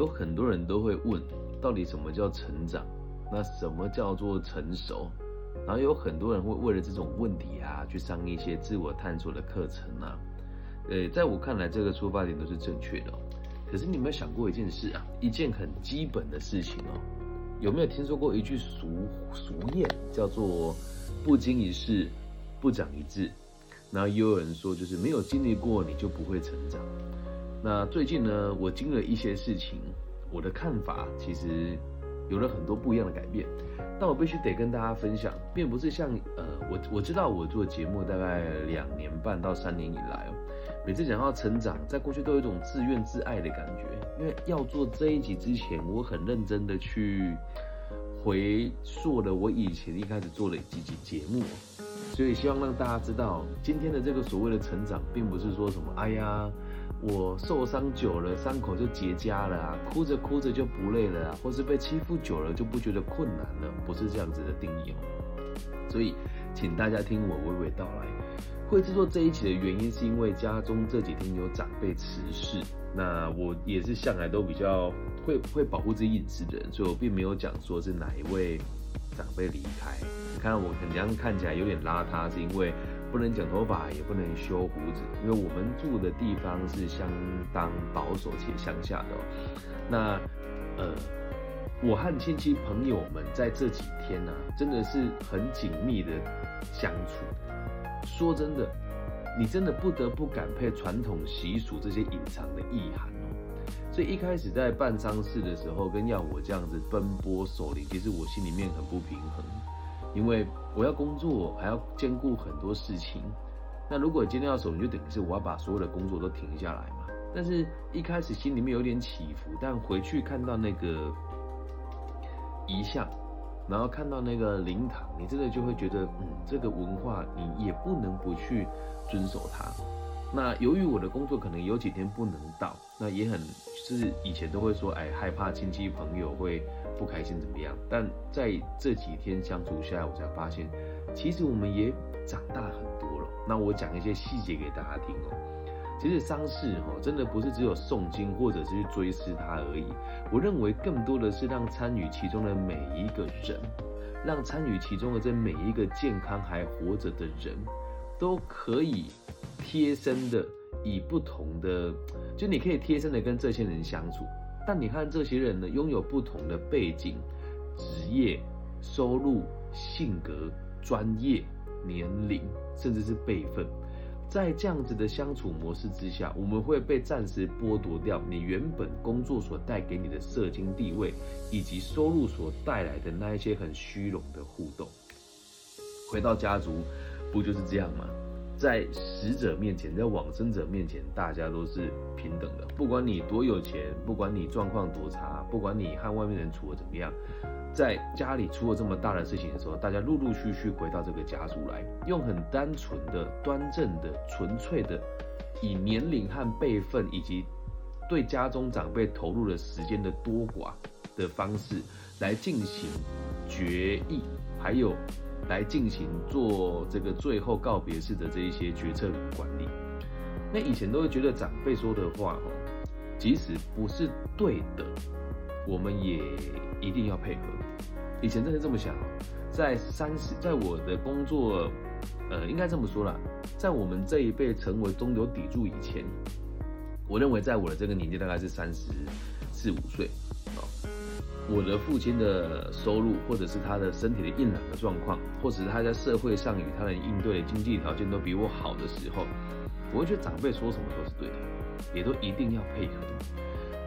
有很多人都会问，到底什么叫成长？那什么叫做成熟？然后有很多人会为了这种问题啊，去上一些自我探索的课程啊。呃，在我看来，这个出发点都是正确的。可是你有没有想过一件事啊？一件很基本的事情哦。有没有听说过一句俗俗谚，叫做“不经一事，不长一智”？然后又有人说，就是没有经历过，你就不会成长。那最近呢，我经历了一些事情，我的看法其实有了很多不一样的改变。但我必须得跟大家分享，并不是像呃，我我知道我做节目大概两年半到三年以来，每次讲到成长，在过去都有一种自怨自艾的感觉。因为要做这一集之前，我很认真的去回溯了我以前一开始做的几集节目，所以希望让大家知道，今天的这个所谓的成长，并不是说什么，哎呀。我受伤久了，伤口就结痂了啊，哭着哭着就不累了啊，或是被欺负久了就不觉得困难了，不是这样子的定义哦。所以，请大家听我娓娓道来。会制作这一期的原因，是因为家中这几天有长辈辞世，那我也是向来都比较会会保护自己隐私的人，所以我并没有讲说是哪一位长辈离开。你看我很像看起来有点邋遢，是因为。不能剪头发，也不能修胡子，因为我们住的地方是相当保守且乡下的。那，呃，我和亲戚朋友们在这几天呢，真的是很紧密的相处。说真的，你真的不得不感佩传统习俗这些隐藏的意涵哦。所以一开始在办丧事的时候，跟要我这样子奔波守灵，其实我心里面很不平衡。因为我要工作，还要兼顾很多事情。那如果今天要走，就等于是我要把所有的工作都停下来嘛。但是一开始心里面有点起伏，但回去看到那个遗像，然后看到那个灵堂，你真的就会觉得，嗯，这个文化你也不能不去遵守它。那由于我的工作可能有几天不能到，那也很就是以前都会说，哎，害怕亲戚朋友会。不开心怎么样？但在这几天相处下来，我才发现，其实我们也长大很多了。那我讲一些细节给大家听哦。其实丧事哦，真的不是只有诵经或者是去追思他而已。我认为更多的是让参与其中的每一个人，让参与其中的这每一个健康还活着的人，都可以贴身的以不同的，就你可以贴身的跟这些人相处。但你看，这些人呢，拥有不同的背景、职业、收入、性格、专业、年龄，甚至是辈分，在这样子的相处模式之下，我们会被暂时剥夺掉你原本工作所带给你的社经地位，以及收入所带来的那一些很虚荣的互动。回到家族，不就是这样吗？在死者面前，在往生者面前，大家都是平等的。不管你多有钱，不管你状况多差，不管你和外面人处的怎么样，在家里出了这么大的事情的时候，大家陆陆续续回到这个家族来，用很单纯的、端正的、纯粹的，以年龄和辈分以及对家中长辈投入的时间的多寡的方式来进行决议，还有。来进行做这个最后告别式的这一些决策管理。那以前都会觉得长辈说的话哦，即使不是对的，我们也一定要配合。以前真的这么想，在三十，在我的工作，呃，应该这么说啦，在我们这一辈成为中流砥柱以前，我认为在我的这个年纪大概是三十四五岁。我的父亲的收入，或者是他的身体的硬朗的状况，或者是他在社会上与他人应对的经济条件都比我好的时候，我会觉得长辈说什么都是对的，也都一定要配合。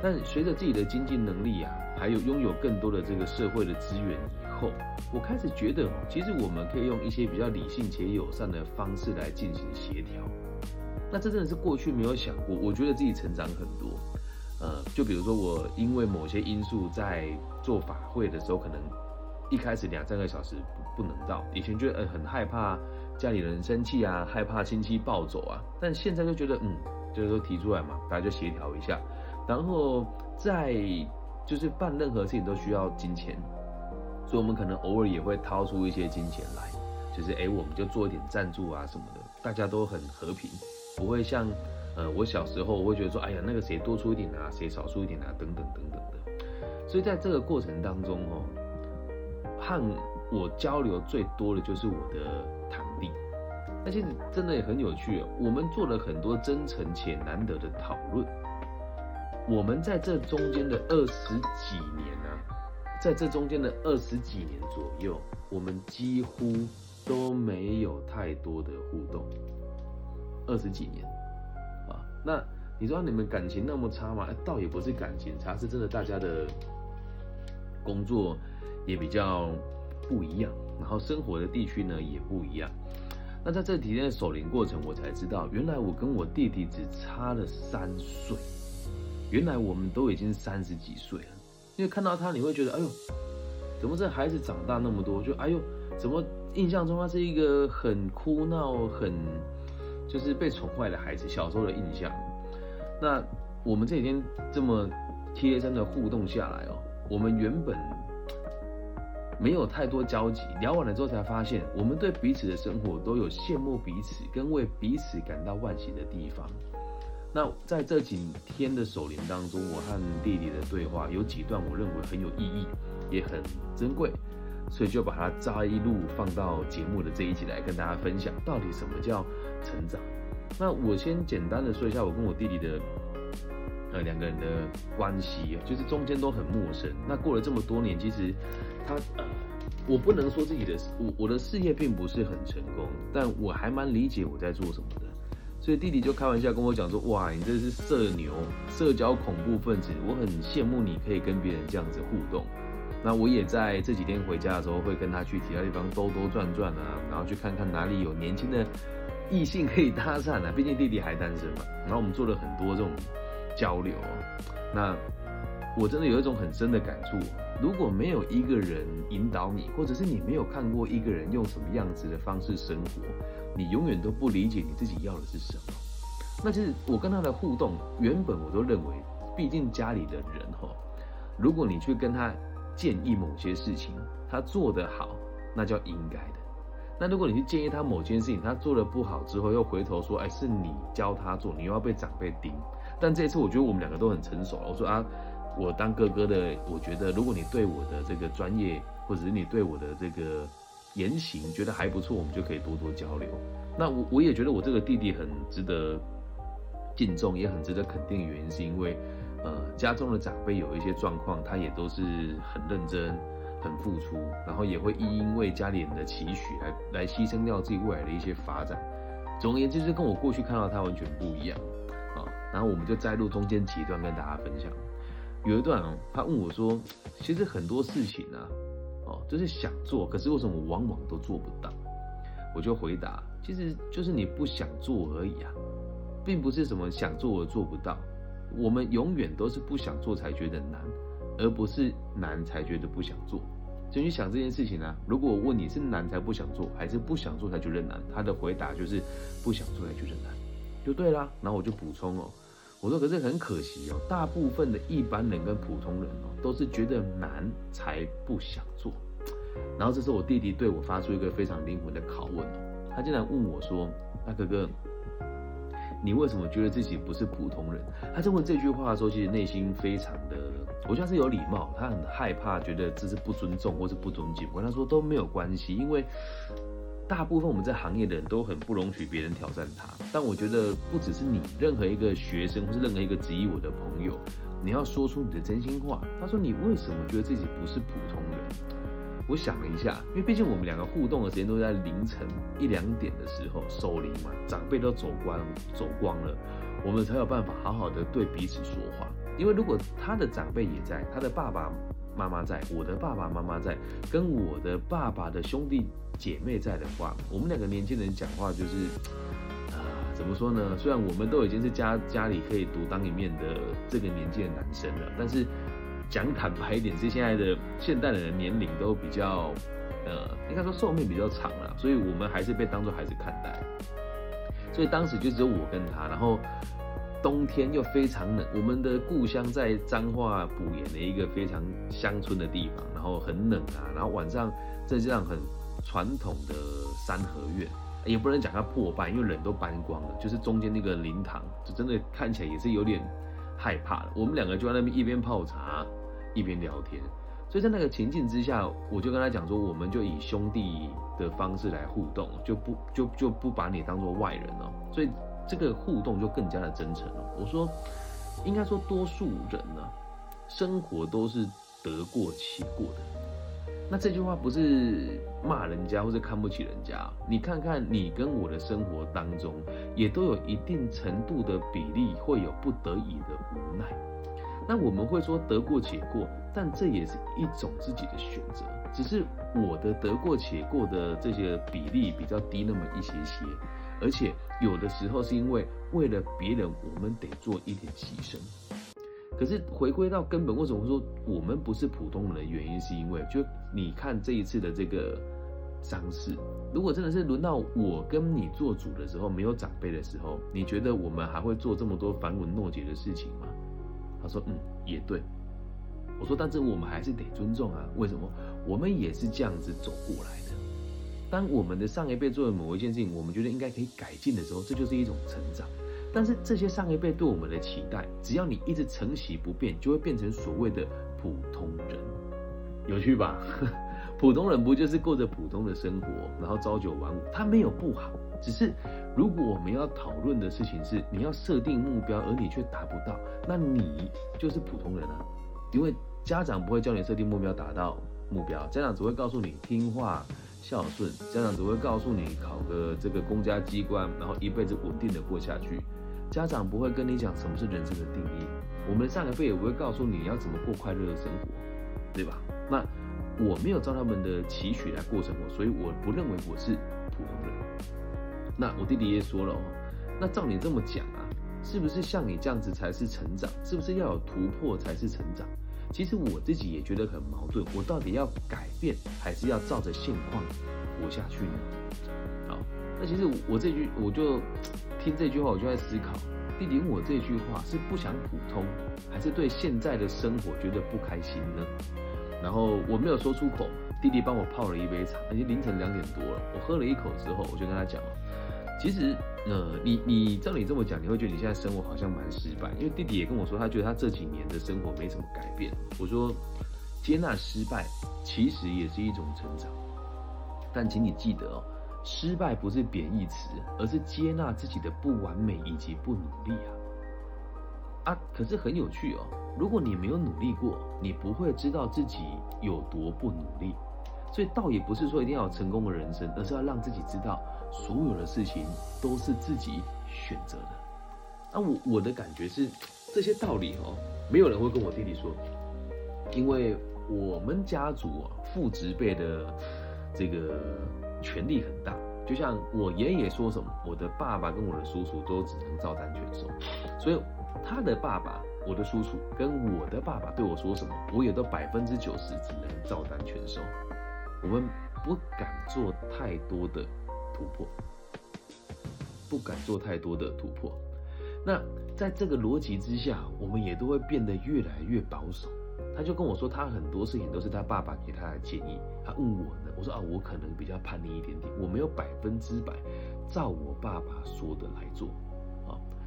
但随着自己的经济能力啊，还有拥有更多的这个社会的资源以后，我开始觉得，其实我们可以用一些比较理性且友善的方式来进行协调。那这真的是过去没有想过，我觉得自己成长很多。呃，就比如说我因为某些因素在做法会的时候，可能一开始两三个小时不能到，以前觉得呃很害怕家里人生气啊，害怕亲戚暴走啊，但现在就觉得嗯，就是说提出来嘛，大家就协调一下，然后在就是办任何事情都需要金钱，所以我们可能偶尔也会掏出一些金钱来，就是哎我们就做一点赞助啊什么的，大家都很和平，不会像。呃，我小时候我会觉得说，哎呀，那个谁多出一点啊，谁少出一点啊，等等等等的。所以在这个过程当中哦，和我交流最多的就是我的堂弟。那其实真的也很有趣，我们做了很多真诚且难得的讨论。我们在这中间的二十几年呢，在这中间的二十几年左右，我们几乎都没有太多的互动。二十几年，那你说你们感情那么差吗？倒也不是感情差，是真的大家的工作也比较不一样，然后生活的地区呢也不一样。那在这几天的守灵过程，我才知道，原来我跟我弟弟只差了三岁。原来我们都已经三十几岁了，因为看到他，你会觉得，哎呦，怎么这孩子长大那么多？就哎呦，怎么印象中他是一个很哭闹、很就是被宠坏的孩子？小时候的印象。那我们这几天这么贴身的互动下来哦，我们原本没有太多交集，聊完了之后才发现，我们对彼此的生活都有羡慕彼此跟为彼此感到惋惜的地方。那在这几天的守灵当中，我和弟弟的对话有几段我认为很有意义，也很珍贵，所以就把它摘录放到节目的这一集来跟大家分享，到底什么叫成长？那我先简单的说一下我跟我弟弟的呃两个人的关系，就是中间都很陌生。那过了这么多年，其实他呃，我不能说自己的我我的事业并不是很成功，但我还蛮理解我在做什么的。所以弟弟就开玩笑跟我讲说：“哇，你这是社牛，社交恐怖分子，我很羡慕你可以跟别人这样子互动。”那我也在这几天回家的时候，会跟他去其他地方兜兜转转啊，然后去看看哪里有年轻的异性可以搭讪啊。毕竟弟弟还单身嘛。然后我们做了很多这种交流。那我真的有一种很深的感触：如果没有一个人引导你，或者是你没有看过一个人用什么样子的方式生活。你永远都不理解你自己要的是什么。那其实我跟他的互动，原本我都认为，毕竟家里的人哈，如果你去跟他建议某些事情，他做得好，那叫应该的。那如果你去建议他某件事情，他做的不好之后，又回头说，哎，是你教他做，你又要被长辈盯。但这次我觉得我们两个都很成熟了。我说啊，我当哥哥的，我觉得如果你对我的这个专业，或者是你对我的这个。言行觉得还不错，我们就可以多多交流。那我我也觉得我这个弟弟很值得敬重，也很值得肯定。原因是因为，呃，家中的长辈有一些状况，他也都是很认真、很付出，然后也会因为家里人的期许来来牺牲掉自己未来的一些发展。总而言之，就跟我过去看到他完全不一样啊。然后我们就摘录中间几段跟大家分享。有一段哦，他问我说：“其实很多事情呢。”哦，就是想做，可是为什么往往都做不到？我就回答，其实就是你不想做而已啊，并不是什么想做而做不到。我们永远都是不想做才觉得难，而不是难才觉得不想做。所以你想这件事情呢？如果我问你是难才不想做，还是不想做才觉得难？他的回答就是不想做才觉得难，就对啦。然后我就补充哦。我说，可是很可惜哦，大部分的一般人跟普通人哦，都是觉得难才不想做。然后这时候我弟弟对我发出一个非常灵魂的拷问，他竟然问我说：“那哥哥，你为什么觉得自己不是普通人？”他在问这句话的时候，其实内心非常的，我觉得是有礼貌，他很害怕，觉得这是不尊重或是不尊敬。我跟他说都没有关系，因为。大部分我们在行业的人都很不容许别人挑战他，但我觉得不只是你，任何一个学生或是任何一个质疑我的朋友，你要说出你的真心话。他说你为什么觉得自己不是普通人？我想了一下，因为毕竟我们两个互动的时间都在凌晨一两点的时候，守灵嘛，长辈都走光走光了，我们才有办法好好的对彼此说话。因为如果他的长辈也在，他的爸爸妈妈在，我的爸爸妈妈在，跟我的爸爸的兄弟。姐妹在的话，我们两个年轻人讲话就是，啊，怎么说呢？虽然我们都已经是家家里可以独当一面的这个年纪的男生了，但是讲坦白一点，是现在的现代人的年龄都比较，呃，应该说寿命比较长了，所以我们还是被当做孩子看待。所以当时就只有我跟他，然后冬天又非常冷，我们的故乡在彰化埔盐的一个非常乡村的地方，然后很冷啊，然后晚上在这样很。传统的三合院，也不能讲它破败，因为人都搬光了，就是中间那个灵堂，就真的看起来也是有点害怕了。我们两个就在那边一边泡茶一边聊天，所以在那个情境之下，我就跟他讲说，我们就以兄弟的方式来互动，就不就就不把你当做外人了，所以这个互动就更加的真诚了。我说，应该说多数人呢，生活都是得过且过的。那这句话不是骂人家或者看不起人家，你看看你跟我的生活当中，也都有一定程度的比例会有不得已的无奈。那我们会说得过且过，但这也是一种自己的选择。只是我的得过且过的这些比例比较低那么一些些，而且有的时候是因为为了别人，我们得做一点牺牲。可是回归到根本，为什么说我们不是普通人的原因，是因为就你看这一次的这个伤势，如果真的是轮到我跟你做主的时候，没有长辈的时候，你觉得我们还会做这么多繁文缛节的事情吗？他说，嗯，也对。我说，但是我们还是得尊重啊。为什么？我们也是这样子走过来的。当我们的上一辈做了某一件事情，我们觉得应该可以改进的时候，这就是一种成长。但是这些上一辈对我们的期待，只要你一直承袭不变，就会变成所谓的普通人，有趣吧？普通人不就是过着普通的生活，然后朝九晚五？他没有不好，只是如果我们要讨论的事情是你要设定目标，而你却达不到，那你就是普通人啊。因为家长不会教你设定目标达到目标，家长只会告诉你听话。孝顺，家长只会告诉你考个这个公家机关，然后一辈子稳定的过下去。家长不会跟你讲什么是人生的定义，我们上一辈也不会告诉你要怎么过快乐的生活，对吧？那我没有照他们的期许来过生活，所以我不认为我是普通人。那我弟弟也说了哦，那照你这么讲啊，是不是像你这样子才是成长？是不是要有突破才是成长？其实我自己也觉得很矛盾，我到底要改变，还是要照着现况活下去呢？好，那其实我这句，我就听这句话，我就在思考，弟弟问我这句话是不想普通，还是对现在的生活觉得不开心呢？然后我没有说出口，弟弟帮我泡了一杯茶，已经凌晨两点多了，我喝了一口之后，我就跟他讲其实，呃，你你照你这么讲，你会觉得你现在生活好像蛮失败。因为弟弟也跟我说，他觉得他这几年的生活没什么改变。我说，接纳失败其实也是一种成长。但请你记得哦，失败不是贬义词，而是接纳自己的不完美以及不努力啊。啊，可是很有趣哦，如果你没有努力过，你不会知道自己有多不努力。所以倒也不是说一定要成功的人生，而是要让自己知道。所有的事情都是自己选择的。那我我的感觉是，这些道理哦，没有人会跟我弟弟说，因为我们家族啊，父执辈的这个权力很大。就像我爷爷说什么，我的爸爸跟我的叔叔都只能照单全收。所以他的爸爸，我的叔叔跟我的爸爸对我说什么，我也都百分之九十只能照单全收。我们不敢做太多的。突破，不敢做太多的突破。那在这个逻辑之下，我们也都会变得越来越保守。他就跟我说，他很多事情都是他爸爸给他的建议。他问我呢，我说啊，我可能比较叛逆一点点，我没有百分之百照我爸爸说的来做。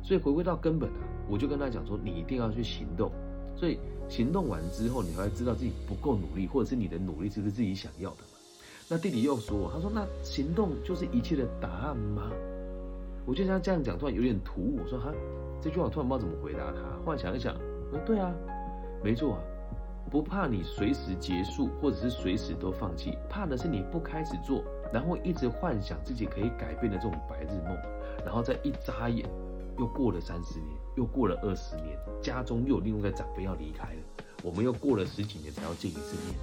所以回归到根本啊，我就跟他讲说，你一定要去行动。所以行动完之后，你才会知道自己不够努力，或者是你的努力是不是自己想要的。那弟弟又说：“他说那行动就是一切的答案吗？”我就像这样讲，突然有点突兀。我说：“哈，这句话我突然不知道怎么回答他。”后来想一想，我说：“对啊，没错啊，不怕你随时结束，或者是随时都放弃，怕的是你不开始做，然后一直幻想自己可以改变的这种白日梦，然后再一眨眼，又过了三十年，又过了二十年，家中又有另外一个长辈要离开了，我们又过了十几年才要见一次面。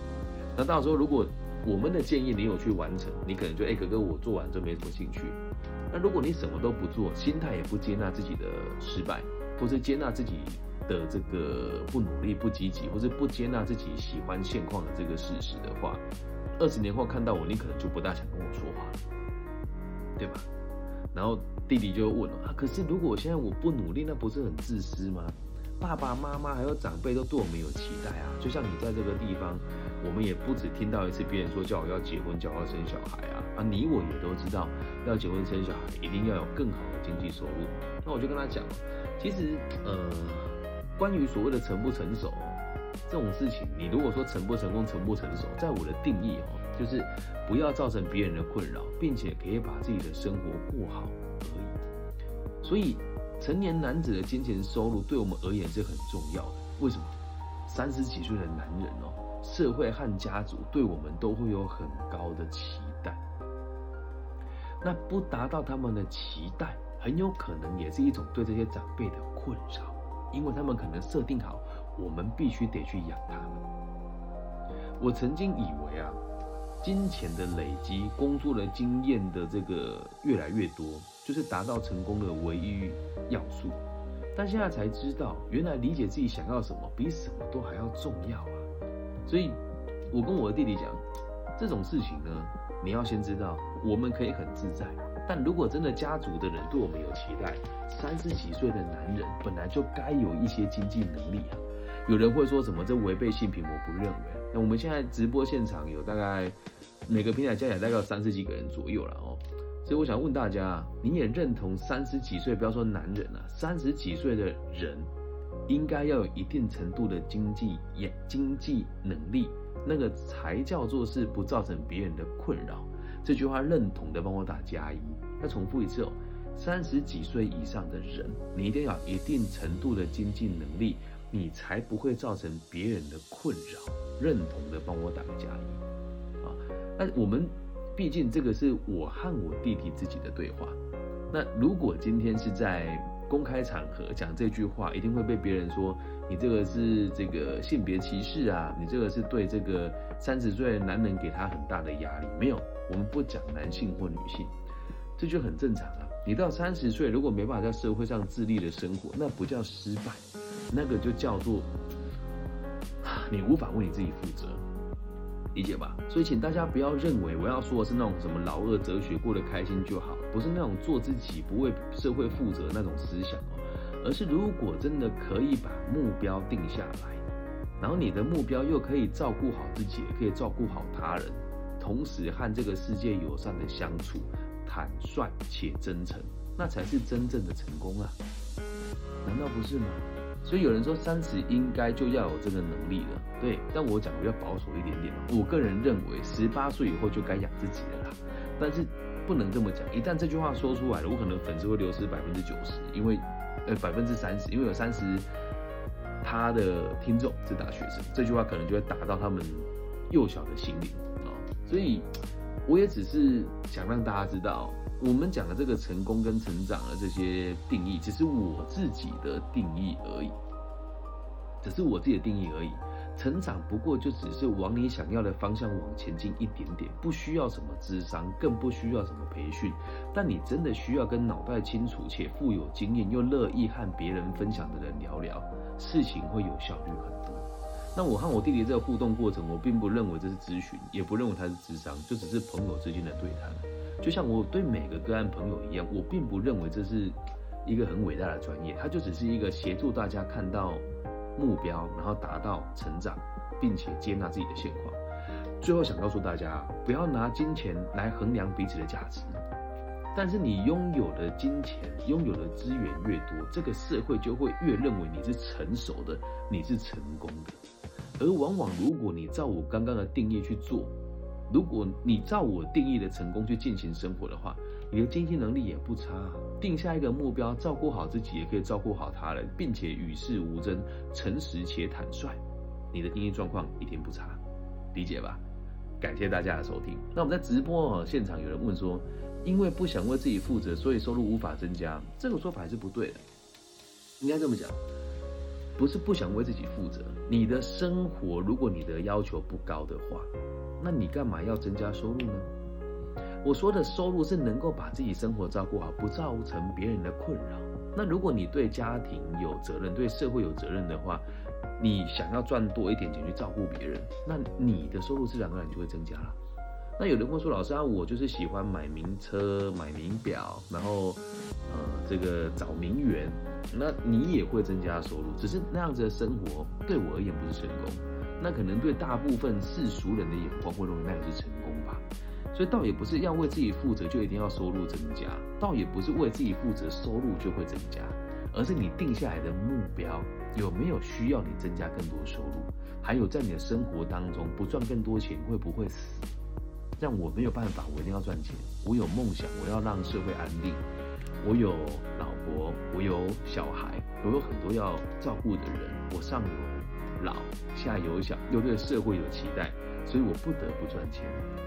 那到时候如果……我们的建议你有去完成，你可能就哎哥哥我做完就没什么兴趣。那如果你什么都不做，心态也不接纳自己的失败，或是接纳自己的这个不努力、不积极，或是不接纳自己喜欢现况的这个事实的话，二十年后看到我，你可能就不大想跟我说话了，对吧？然后弟弟就问了啊，可是如果现在我不努力，那不是很自私吗？爸爸妈妈还有长辈都对我们有期待啊，就像你在这个地方。我们也不止听到一次别人说叫我要结婚，叫我要生小孩啊啊！你我也都知道，要结婚生小孩一定要有更好的经济收入。那我就跟他讲，其实呃，关于所谓的成不成熟这种事情，你如果说成不成功、成不成熟，在我的定义哦，就是不要造成别人的困扰，并且可以把自己的生活过好而已。所以，成年男子的金钱收入对我们而言是很重要的。为什么？三十几岁的男人哦，社会和家族对我们都会有很高的期待。那不达到他们的期待，很有可能也是一种对这些长辈的困扰，因为他们可能设定好，我们必须得去养他们。我曾经以为啊，金钱的累积、工作的经验的这个越来越多，就是达到成功的唯一要素。但现在才知道，原来理解自己想要什么比什么都还要重要啊！所以，我跟我的弟弟讲，这种事情呢，你要先知道，我们可以很自在。但如果真的家族的人对我们有期待，三十几岁的男人本来就该有一些经济能力啊。有人会说什么这违背性平？我不认为。那我们现在直播现场有大概每个平台加起来大概有三十几个人左右了哦。所以我想问大家，你也认同三十几岁，不要说男人了，三十几岁的人应该要有一定程度的经济也经济能力，那个才叫做是不造成别人的困扰。这句话认同的，帮我打加一。再重复一次哦，三十几岁以上的人，你一定要一定程度的经济能力，你才不会造成别人的困扰。认同的，帮我打个加一。啊，那我们。毕竟这个是我和我弟弟自己的对话。那如果今天是在公开场合讲这句话，一定会被别人说你这个是这个性别歧视啊，你这个是对这个三十岁的男人给他很大的压力。没有，我们不讲男性或女性，这就很正常啊。你到三十岁如果没办法在社会上自立的生活，那不叫失败，那个就叫做你无法为你自己负责。理解吧，所以请大家不要认为我要说的是那种什么老二哲学，过得开心就好，不是那种做自己不为社会负责那种思想哦，而是如果真的可以把目标定下来，然后你的目标又可以照顾好自己，也可以照顾好他人，同时和这个世界友善的相处，坦率且真诚，那才是真正的成功啊，难道不是吗？所以有人说三十应该就要有这个能力了，对。但我讲的比较保守一点点，我个人认为十八岁以后就该养自己了啦。但是不能这么讲，一旦这句话说出来了，我可能粉丝会流失百分之九十，因为呃百分之三十，因为有三十他的听众是大学生，这句话可能就会打到他们幼小的心灵啊。所以我也只是想让大家知道。我们讲的这个成功跟成长的这些定义，只是我自己的定义而已，只是我自己的定义而已。成长不过就只是往你想要的方向往前进一点点，不需要什么智商，更不需要什么培训。但你真的需要跟脑袋清楚且富有经验又乐意和别人分享的人聊聊，事情会有效率很多。那我和我弟弟这个互动过程，我并不认为这是咨询，也不认为他是智商，就只是朋友之间的对谈。就像我对每个个案朋友一样，我并不认为这是一个很伟大的专业，它就只是一个协助大家看到目标，然后达到成长，并且接纳自己的现况。最后想告诉大家，不要拿金钱来衡量彼此的价值。但是你拥有的金钱、拥有的资源越多，这个社会就会越认为你是成熟的，你是成功的。而往往如果你照我刚刚的定义去做，如果你照我定义的成功去进行生活的话，你的经济能力也不差。定下一个目标，照顾好自己，也可以照顾好他人，并且与世无争，诚实且坦率，你的经济状况一定不差，理解吧？感谢大家的收听。那我们在直播现场有人问说，因为不想为自己负责，所以收入无法增加，这个说法还是不对的。应该这么讲，不是不想为自己负责，你的生活如果你的要求不高的话。那你干嘛要增加收入呢？我说的收入是能够把自己生活照顾好，不造成别人的困扰。那如果你对家庭有责任，对社会有责任的话，你想要赚多一点钱去照顾别人，那你的收入自然而然就会增加了。那有人会说，老师啊，我就是喜欢买名车、买名表，然后呃这个找名媛，那你也会增加收入，只是那样子的生活对我而言不是成功。那可能对大部分世俗人的眼光会认为那也是成功吧。所以倒也不是要为自己负责就一定要收入增加，倒也不是为自己负责收入就会增加，而是你定下来的目标有没有需要你增加更多收入，还有在你的生活当中不赚更多钱会不会死？让我没有办法，我一定要赚钱。我有梦想，我要让社会安定。我有老婆，我有小孩，我有很多要照顾的人。我上有老，下有小，又对社会有期待，所以我不得不赚钱。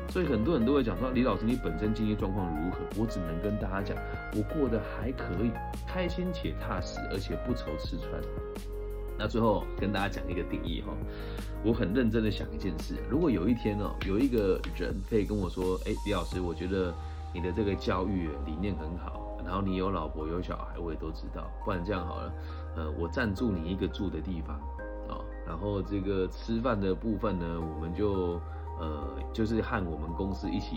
所以很多人都会讲说，李老师，你本身经济状况如何？我只能跟大家讲，我过得还可以，开心且踏实，而且不愁吃穿。那最后跟大家讲一个定义哈，我很认真的想一件事，如果有一天哦，有一个人可以跟我说，哎，李老师，我觉得你的这个教育理念很好，然后你有老婆有小孩，我也都知道，不然这样好了，呃，我赞助你一个住的地方，然后这个吃饭的部分呢，我们就呃，就是和我们公司一起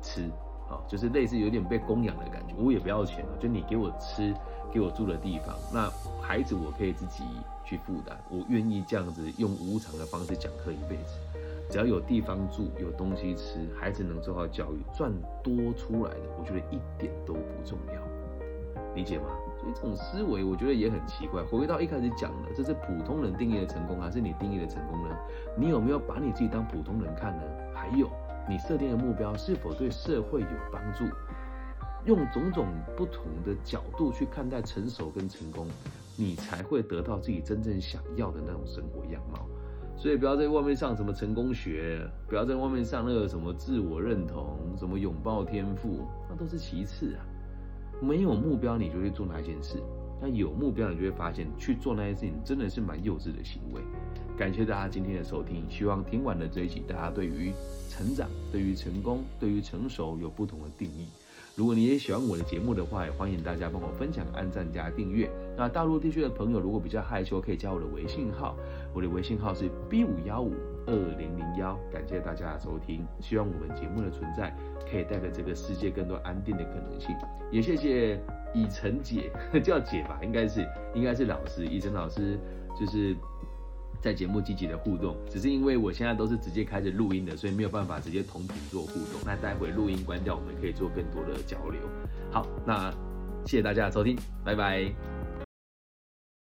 吃。好就是类似有点被供养的感觉，我也不要钱了，就你给我吃，给我住的地方，那孩子我可以自己去负担，我愿意这样子用无偿的方式讲课一辈子，只要有地方住，有东西吃，孩子能做到教育，赚多出来的，我觉得一点都不重要，理解吗？所以这种思维我觉得也很奇怪。回到一开始讲的，这是普通人定义的成功，还是你定义的成功呢？你有没有把你自己当普通人看呢？还有。你设定的目标是否对社会有帮助？用种种不同的角度去看待成熟跟成功，你才会得到自己真正想要的那种生活样貌。所以不要在外面上什么成功学，不要在外面上那个什么自我认同，什么拥抱天赋，那都是其次啊。没有目标你就去做那件事，那有目标你就会发现去做那件事情真的是蛮幼稚的行为。感谢大家今天的收听，希望听完了这一集，大家对于成长、对于成功、对于成熟有不同的定义。如果你也喜欢我的节目的话，也欢迎大家帮我分享、按赞加订阅。那大陆地区的朋友如果比较害羞，可以加我的微信号，我的微信号是 B 五幺五二零零幺。感谢大家的收听，希望我们节目的存在可以带给这个世界更多安定的可能性。也谢谢以晨姐，叫姐吧，应该是应该是老师，以晨老师就是。在节目积极的互动，只是因为我现在都是直接开着录音的，所以没有办法直接同频做互动。那待会录音关掉，我们可以做更多的交流。好，那谢谢大家的收听，拜拜。